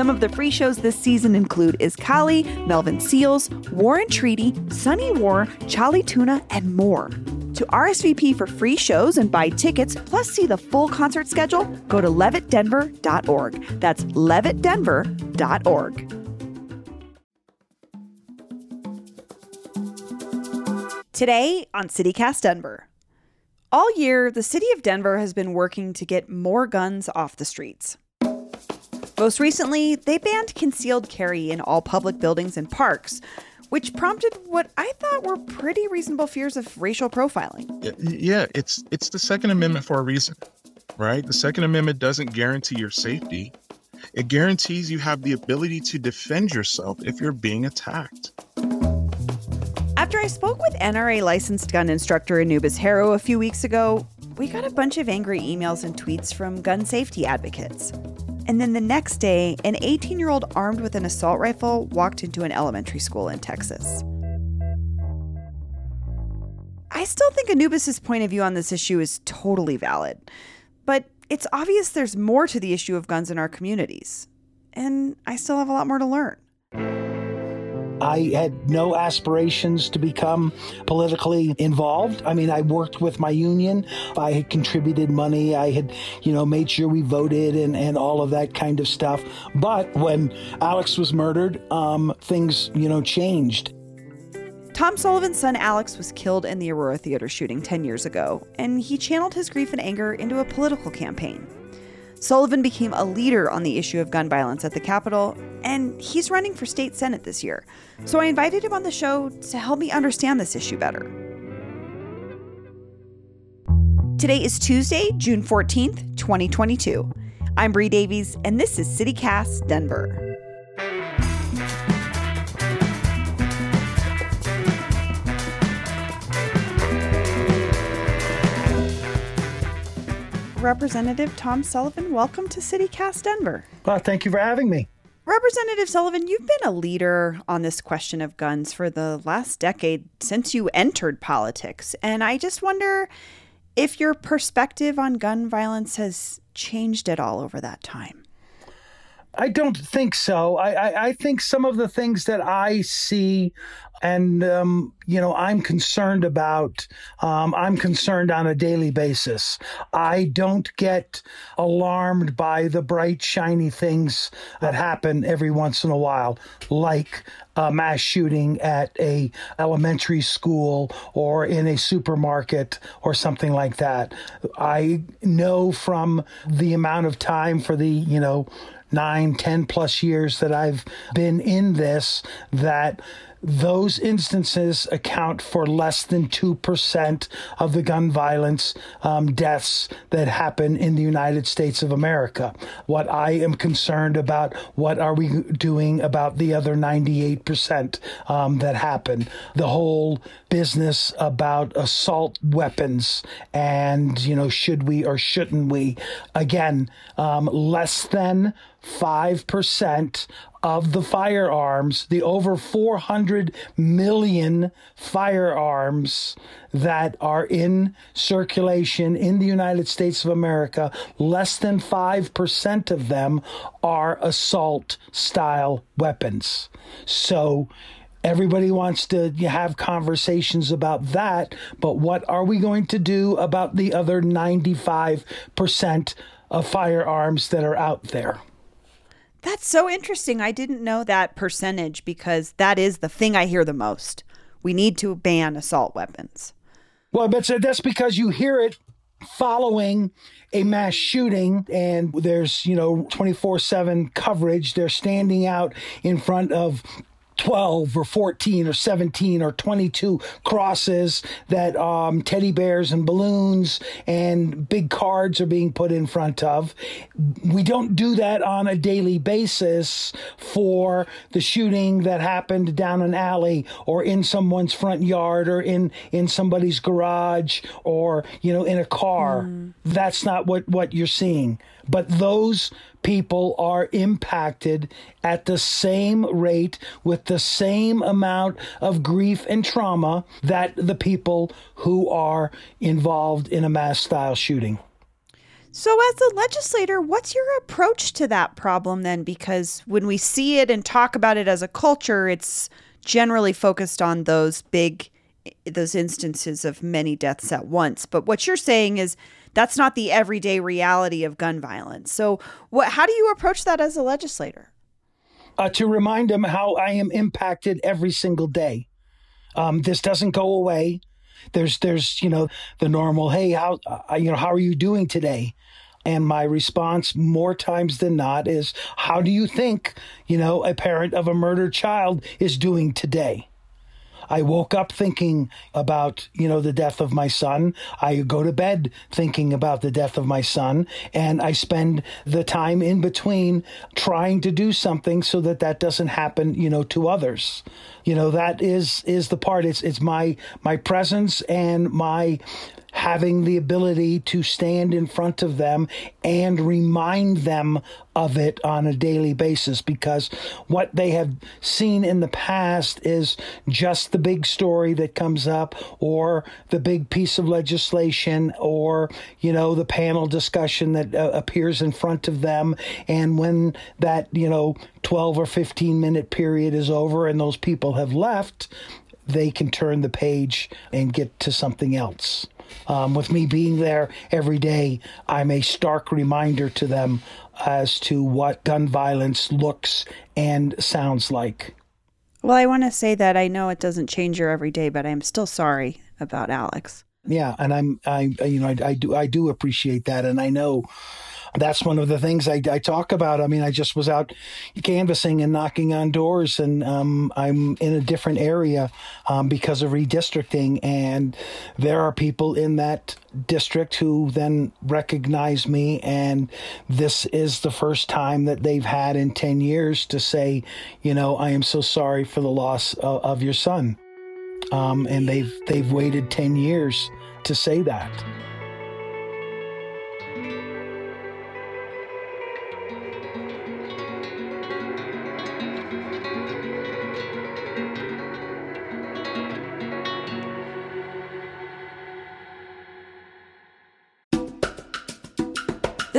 Some of the free shows this season include Iskali, Melvin Seals, War and Treaty, Sunny War, Charlie Tuna, and more. To RSVP for free shows and buy tickets, plus see the full concert schedule, go to levittdenver.org. That's levittdenver.org. Today on CityCast Denver. All year, the city of Denver has been working to get more guns off the streets. Most recently, they banned concealed carry in all public buildings and parks, which prompted what I thought were pretty reasonable fears of racial profiling. Yeah, it's it's the Second Amendment for a reason, right? The Second Amendment doesn't guarantee your safety. It guarantees you have the ability to defend yourself if you're being attacked. After I spoke with NRA licensed gun instructor Anubis Heru a few weeks ago, we got a bunch of angry emails and tweets from gun safety advocates. And then the next day, an 18 year old armed with an assault rifle walked into an elementary school in Texas. I still think Anubis's point of view on this issue is totally valid, but it's obvious there's more to the issue of guns in our communities. And I still have a lot more to learn. I had no aspirations to become politically involved. I mean, I worked with my union. I had contributed money. I had, you know, made sure we voted and, and all of that kind of stuff. But when Alex was murdered, um, things, you know, changed. Tom Sullivan's son Alex was killed in the Aurora Theater shooting 10 years ago, and he channeled his grief and anger into a political campaign. Sullivan became a leader on the issue of gun violence at the Capitol, and he's running for state senate this year. So I invited him on the show to help me understand this issue better. Today is Tuesday, June 14th, 2022. I'm Bree Davies, and this is CityCast Denver. Representative Tom Sullivan, welcome to CityCast Denver. Well, thank you for having me. Representative Sullivan, you've been a leader on this question of guns for the last decade since you entered politics. And I just wonder if your perspective on gun violence has changed at all over that time. I don't think so. I, I, I, think some of the things that I see and, um, you know, I'm concerned about, um, I'm concerned on a daily basis. I don't get alarmed by the bright, shiny things that happen every once in a while, like a mass shooting at a elementary school or in a supermarket or something like that. I know from the amount of time for the, you know, nine, ten plus years that I've been in this that those instances account for less than 2% of the gun violence um, deaths that happen in the United States of America. What I am concerned about, what are we doing about the other 98% um, that happen? The whole business about assault weapons and, you know, should we or shouldn't we? Again, um, less than 5% of the firearms, the over 400 million firearms that are in circulation in the United States of America, less than 5% of them are assault style weapons. So, Everybody wants to have conversations about that, but what are we going to do about the other 95% of firearms that are out there? That's so interesting. I didn't know that percentage because that is the thing I hear the most. We need to ban assault weapons. Well, but that's because you hear it following a mass shooting and there's, you know, 24 7 coverage. They're standing out in front of 12 or 14 or 17 or 22 crosses that um, teddy bears and balloons and big cards are being put in front of. We don't do that on a daily basis for the shooting that happened down an alley or in someone's front yard or in, in somebody's garage or, you know, in a car. Mm. That's not what, what you're seeing. But those people are impacted at the same rate with the same amount of grief and trauma that the people who are involved in a mass style shooting. So, as a legislator, what's your approach to that problem then? Because when we see it and talk about it as a culture, it's generally focused on those big, those instances of many deaths at once. But what you're saying is that's not the everyday reality of gun violence. So, what? How do you approach that as a legislator? Uh, to remind them how I am impacted every single day. Um, this doesn't go away. There's, there's, you know, the normal. Hey, how, uh, you know, how are you doing today? And my response, more times than not, is, "How do you think, you know, a parent of a murdered child is doing today?" I woke up thinking about, you know, the death of my son. I go to bed thinking about the death of my son. And I spend the time in between trying to do something so that that doesn't happen, you know, to others. You know, that is, is the part. It's, it's my, my presence and my having the ability to stand in front of them and remind them of it on a daily basis. Because what they have seen in the past is just the big story that comes up or the big piece of legislation or you know the panel discussion that uh, appears in front of them. And when that you know 12 or 15 minute period is over and those people have left they can turn the page and get to something else um, with me being there every day, I'm a stark reminder to them as to what gun violence looks and sounds like. Well, I want to say that I know it doesn't change your everyday, but I'm still sorry about Alex. Yeah, and I'm I you know I, I do I do appreciate that, and I know that's one of the things I, I, talk about. I mean, I just was out canvassing and knocking on doors, and um, I'm in a different area um, because of redistricting. And there are people in that district who then recognize me. And this is the first time that they've had in 10 years to say, you know, I am so sorry for the loss of, of your son. Um, and they've they've waited 10 years to say that.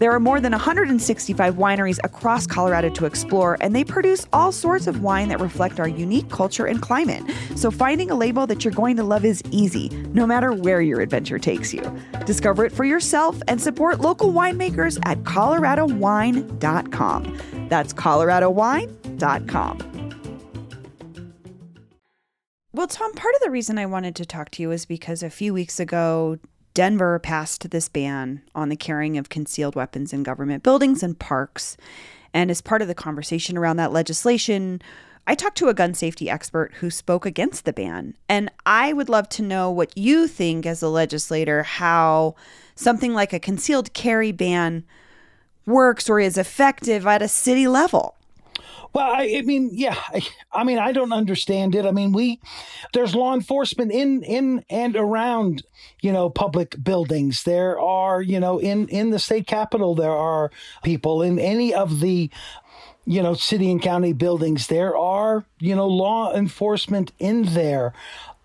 There are more than 165 wineries across Colorado to explore, and they produce all sorts of wine that reflect our unique culture and climate. So finding a label that you're going to love is easy, no matter where your adventure takes you. Discover it for yourself and support local winemakers at coloradowine.com. That's coloradowine.com. Well, Tom, part of the reason I wanted to talk to you is because a few weeks ago, Denver passed this ban on the carrying of concealed weapons in government buildings and parks. And as part of the conversation around that legislation, I talked to a gun safety expert who spoke against the ban. And I would love to know what you think as a legislator how something like a concealed carry ban works or is effective at a city level. Well, I, I mean, yeah, I, I, mean, I don't understand it. I mean, we there's law enforcement in in and around you know public buildings. There are you know in in the state capitol there are people in any of the you know city and county buildings. There are you know law enforcement in there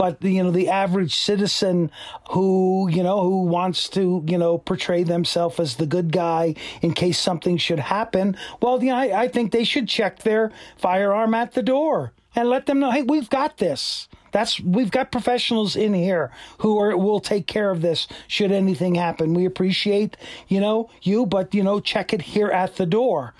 but you know the average citizen who you know who wants to you know portray themselves as the good guy in case something should happen well yeah I, I think they should check their firearm at the door and let them know hey we've got this that's we've got professionals in here who are will take care of this should anything happen. We appreciate, you know, you, but you know, check it here at the door.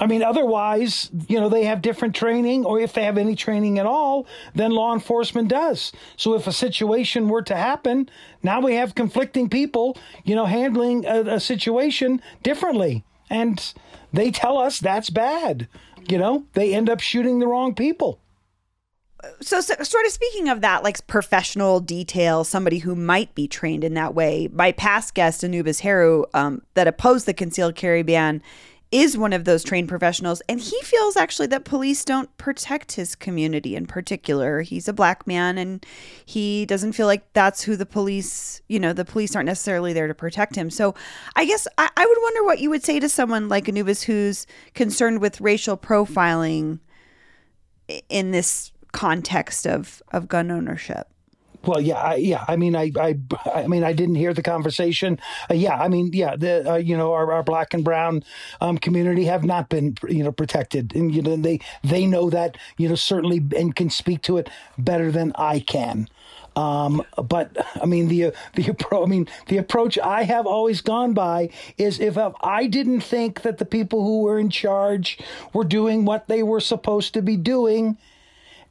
I mean, otherwise, you know, they have different training, or if they have any training at all, then law enforcement does. So if a situation were to happen, now we have conflicting people, you know, handling a, a situation differently. And they tell us that's bad. You know, they end up shooting the wrong people so, so, sort of speaking of that like professional detail somebody who might be trained in that way my past guest anubis heru um, that opposed the concealed carry ban is one of those trained professionals and he feels actually that police don't protect his community in particular he's a black man and he doesn't feel like that's who the police you know the police aren't necessarily there to protect him so i guess i, I would wonder what you would say to someone like anubis who's concerned with racial profiling in this context of of gun ownership. Well, yeah, I, yeah. I mean, I, I, I mean, I didn't hear the conversation. Uh, yeah, I mean, yeah, the uh, you know our, our black and brown um, community have not been you know protected, and you know they they know that you know certainly and can speak to it better than I can. Um, but I mean the the approach. I mean the approach I have always gone by is if I didn't think that the people who were in charge were doing what they were supposed to be doing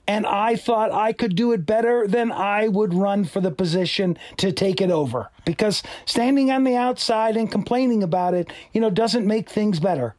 and I thought I could do it better, then I would run for the position to take it over. Because standing on the outside and complaining about it, you know, doesn't make things better.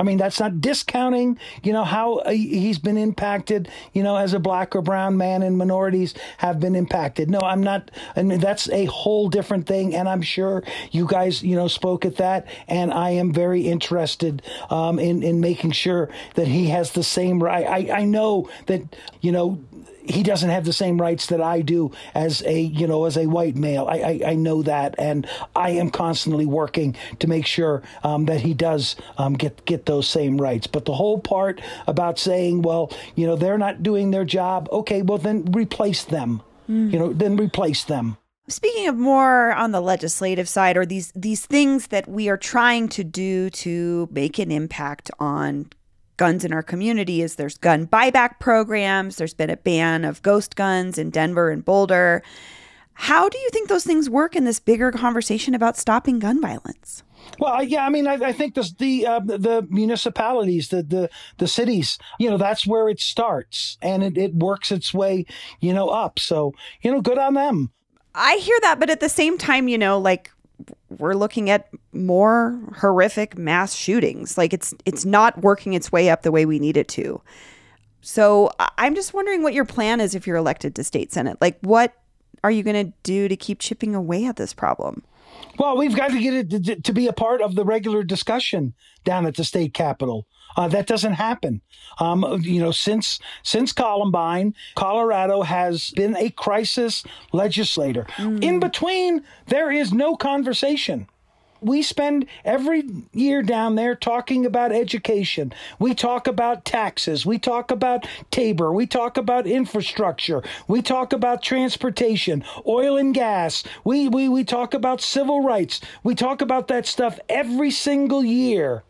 I mean, that's not discounting, you know, how uh, he's been impacted, you know, as a black or brown man and minorities have been impacted. No, I'm not. I mean, that's a whole different thing. And I'm sure you guys, you know, spoke at that. And I am very interested um, in, in making sure that he has the same right. I, I know that, you know, he doesn't have the same rights that I do as a you know as a white male. I I, I know that, and I am constantly working to make sure um, that he does um, get get those same rights. But the whole part about saying, well, you know, they're not doing their job. Okay, well then replace them. Mm. You know, then replace them. Speaking of more on the legislative side, or these these things that we are trying to do to make an impact on guns in our community is there's gun buyback programs. There's been a ban of ghost guns in Denver and Boulder. How do you think those things work in this bigger conversation about stopping gun violence? Well, yeah, I mean, I, I think this, the uh, the municipalities, the, the the cities, you know, that's where it starts, and it, it works its way, you know, up. So, you know, good on them. I hear that, but at the same time, you know, like we're looking at more horrific mass shootings. Like it's it's not working its way up the way we need it to. So I'm just wondering what your plan is if you're elected to state senate. Like what are you going to do to keep chipping away at this problem? Well, we've got to get it to, be a part of the regular discussion down at the state capitol. Uh, that doesn't happen. Um, you know, since since Columbine, Colorado has been a crisis legislator. Mm. In between, there is no conversation. We spend every year down there talking about education. We talk about taxes. We talk about Tabor. We talk about infrastructure. We talk about transportation, oil and gas. We, we, we talk about civil rights. We talk about that stuff every single year.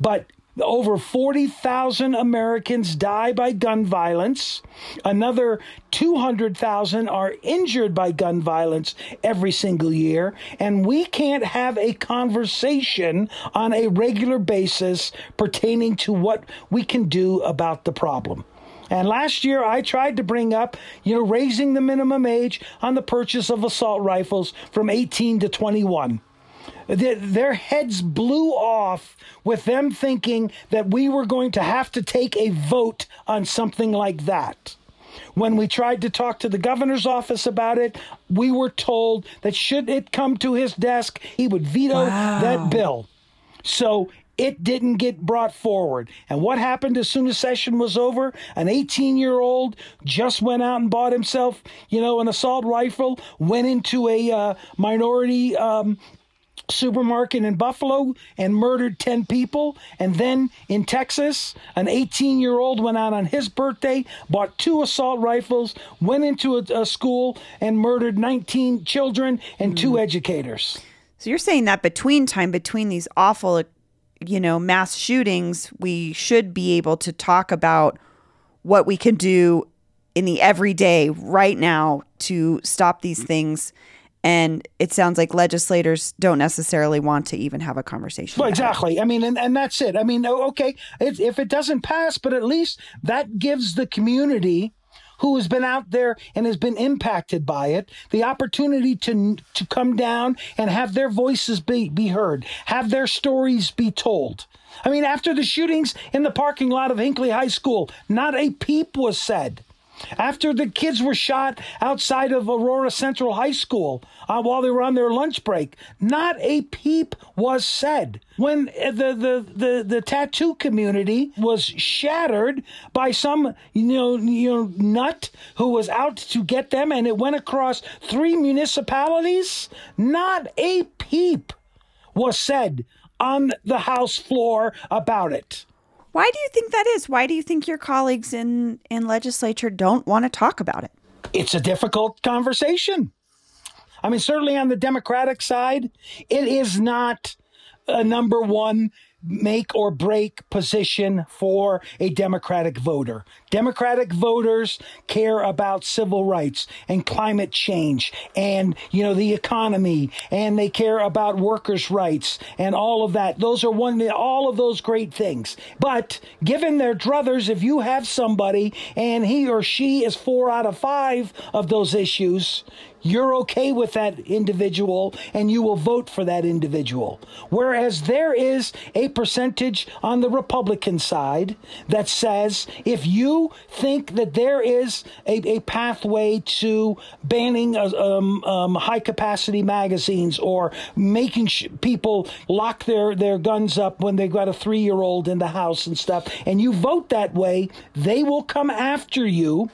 But over 40,000 Americans die by gun violence. Another 200,000 are injured by gun violence every single year. And we can't have a conversation on a regular basis pertaining to what we can do about the problem. And last year, I tried to bring up, you know, raising the minimum age on the purchase of assault rifles from 18 to 21 their heads blew off with them thinking that we were going to have to take a vote on something like that. When we tried to talk to the governor's office about it, we were told that should it come to his desk, he would veto wow. that bill. So it didn't get brought forward. And what happened as soon as session was over? An 18 year old just went out and bought himself, you know, an assault rifle, went into a uh, minority um, supermarket in Buffalo and murdered 10 people. And then in Texas, an 18 year old went out on his birthday, bought two assault rifles, went into a, a school and murdered 19 children and two mm. educators. So you're saying that between time, between these awful, you know, mass shootings, we should be able to talk about what we can do in the everyday right now to stop these things. And it sounds like legislators don't necessarily want to even have a conversation. Well, exactly. I mean, and, and that's it. I mean, okay, if, if it doesn't pass, but at least that gives the community who has been out there and has been impacted by it the opportunity to to come down and have their voices be, be heard, have their stories be told. I mean, after the shootings in the parking lot of Hinkley High School, not a peep was said. After the kids were shot outside of Aurora Central High School uh, while they were on their lunch break, not a peep was said. When the, the, the, the tattoo community was shattered by some you know, you know nut who was out to get them and it went across three municipalities, not a peep was said on the House floor about it. Why do you think that is? Why do you think your colleagues in, in legislature don't want to talk about it? It's a difficult conversation. I mean, certainly on the Democratic side, it is not a number one make or break position for a Democratic voter. Democratic voters care about civil rights and climate change and, you know, the economy and they care about workers' rights and all of that. Those are one, all of those great things. But given their druthers, if you have somebody and he or she is four out of five of those issues, you're okay with that individual and you will vote for that individual. Whereas there is a percentage on the Republican side that says if you think that there is a, a pathway to banning uh, um, um, high capacity magazines or making sh- people lock their, their guns up when they've got a three year old in the house and stuff, and you vote that way, they will come after you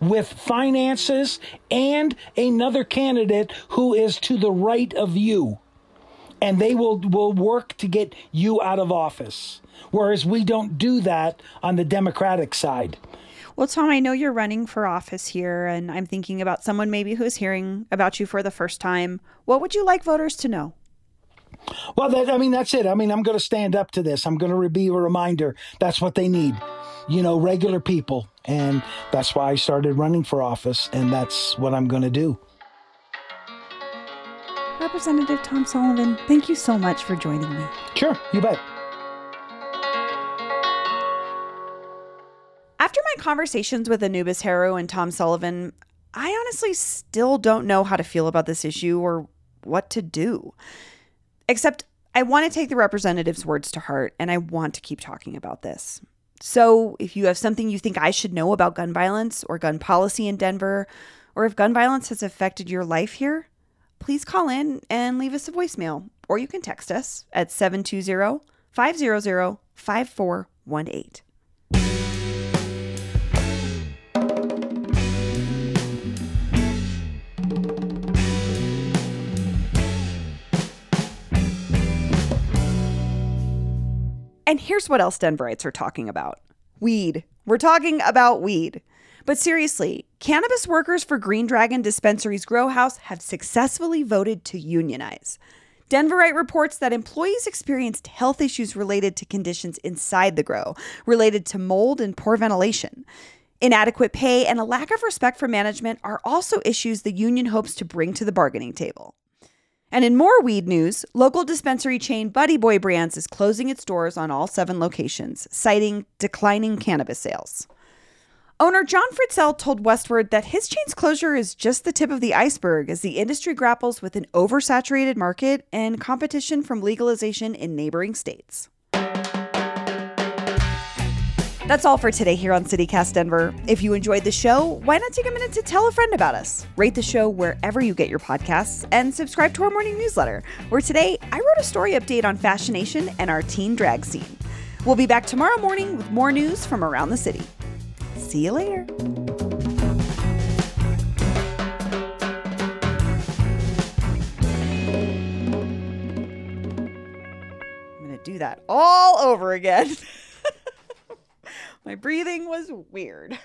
with finances and another candidate who is to the right of you. And they will, will work to get you out of office. Whereas we don't do that on the Democratic side. Well, Tom, I know you're running for office here, and I'm thinking about someone maybe who's hearing about you for the first time. What would you like voters to know? Well, that, I mean, that's it. I mean, I'm going to stand up to this. I'm going to be a reminder. That's what they need. You know, regular people and that's why I started running for office, and that's what I'm going to do. Representative Tom Sullivan, thank you so much for joining me. Sure, you bet. After my conversations with Anubis Heru and Tom Sullivan, I honestly still don't know how to feel about this issue or what to do. Except I want to take the representative's words to heart and I want to keep talking about this. So, if you have something you think I should know about gun violence or gun policy in Denver, or if gun violence has affected your life here, please call in and leave us a voicemail, or you can text us at 720 500 5418. And here's what else Denverites are talking about weed. We're talking about weed. But seriously, cannabis workers for Green Dragon Dispensary's grow house have successfully voted to unionize. Denverite reports that employees experienced health issues related to conditions inside the grow, related to mold and poor ventilation. Inadequate pay and a lack of respect for management are also issues the union hopes to bring to the bargaining table. And in more weed news, local dispensary chain Buddy Boy Brands is closing its doors on all seven locations, citing declining cannabis sales. Owner John Fritzell told Westword that his chain's closure is just the tip of the iceberg as the industry grapples with an oversaturated market and competition from legalization in neighboring states. That's all for today here on CityCast Denver. If you enjoyed the show, why not take a minute to tell a friend about us? Rate the show wherever you get your podcasts and subscribe to our morning newsletter, where today I wrote a story update on Fashion Nation and our teen drag scene. We'll be back tomorrow morning with more news from around the city. See you later. I'm going to do that all over again. My breathing was weird.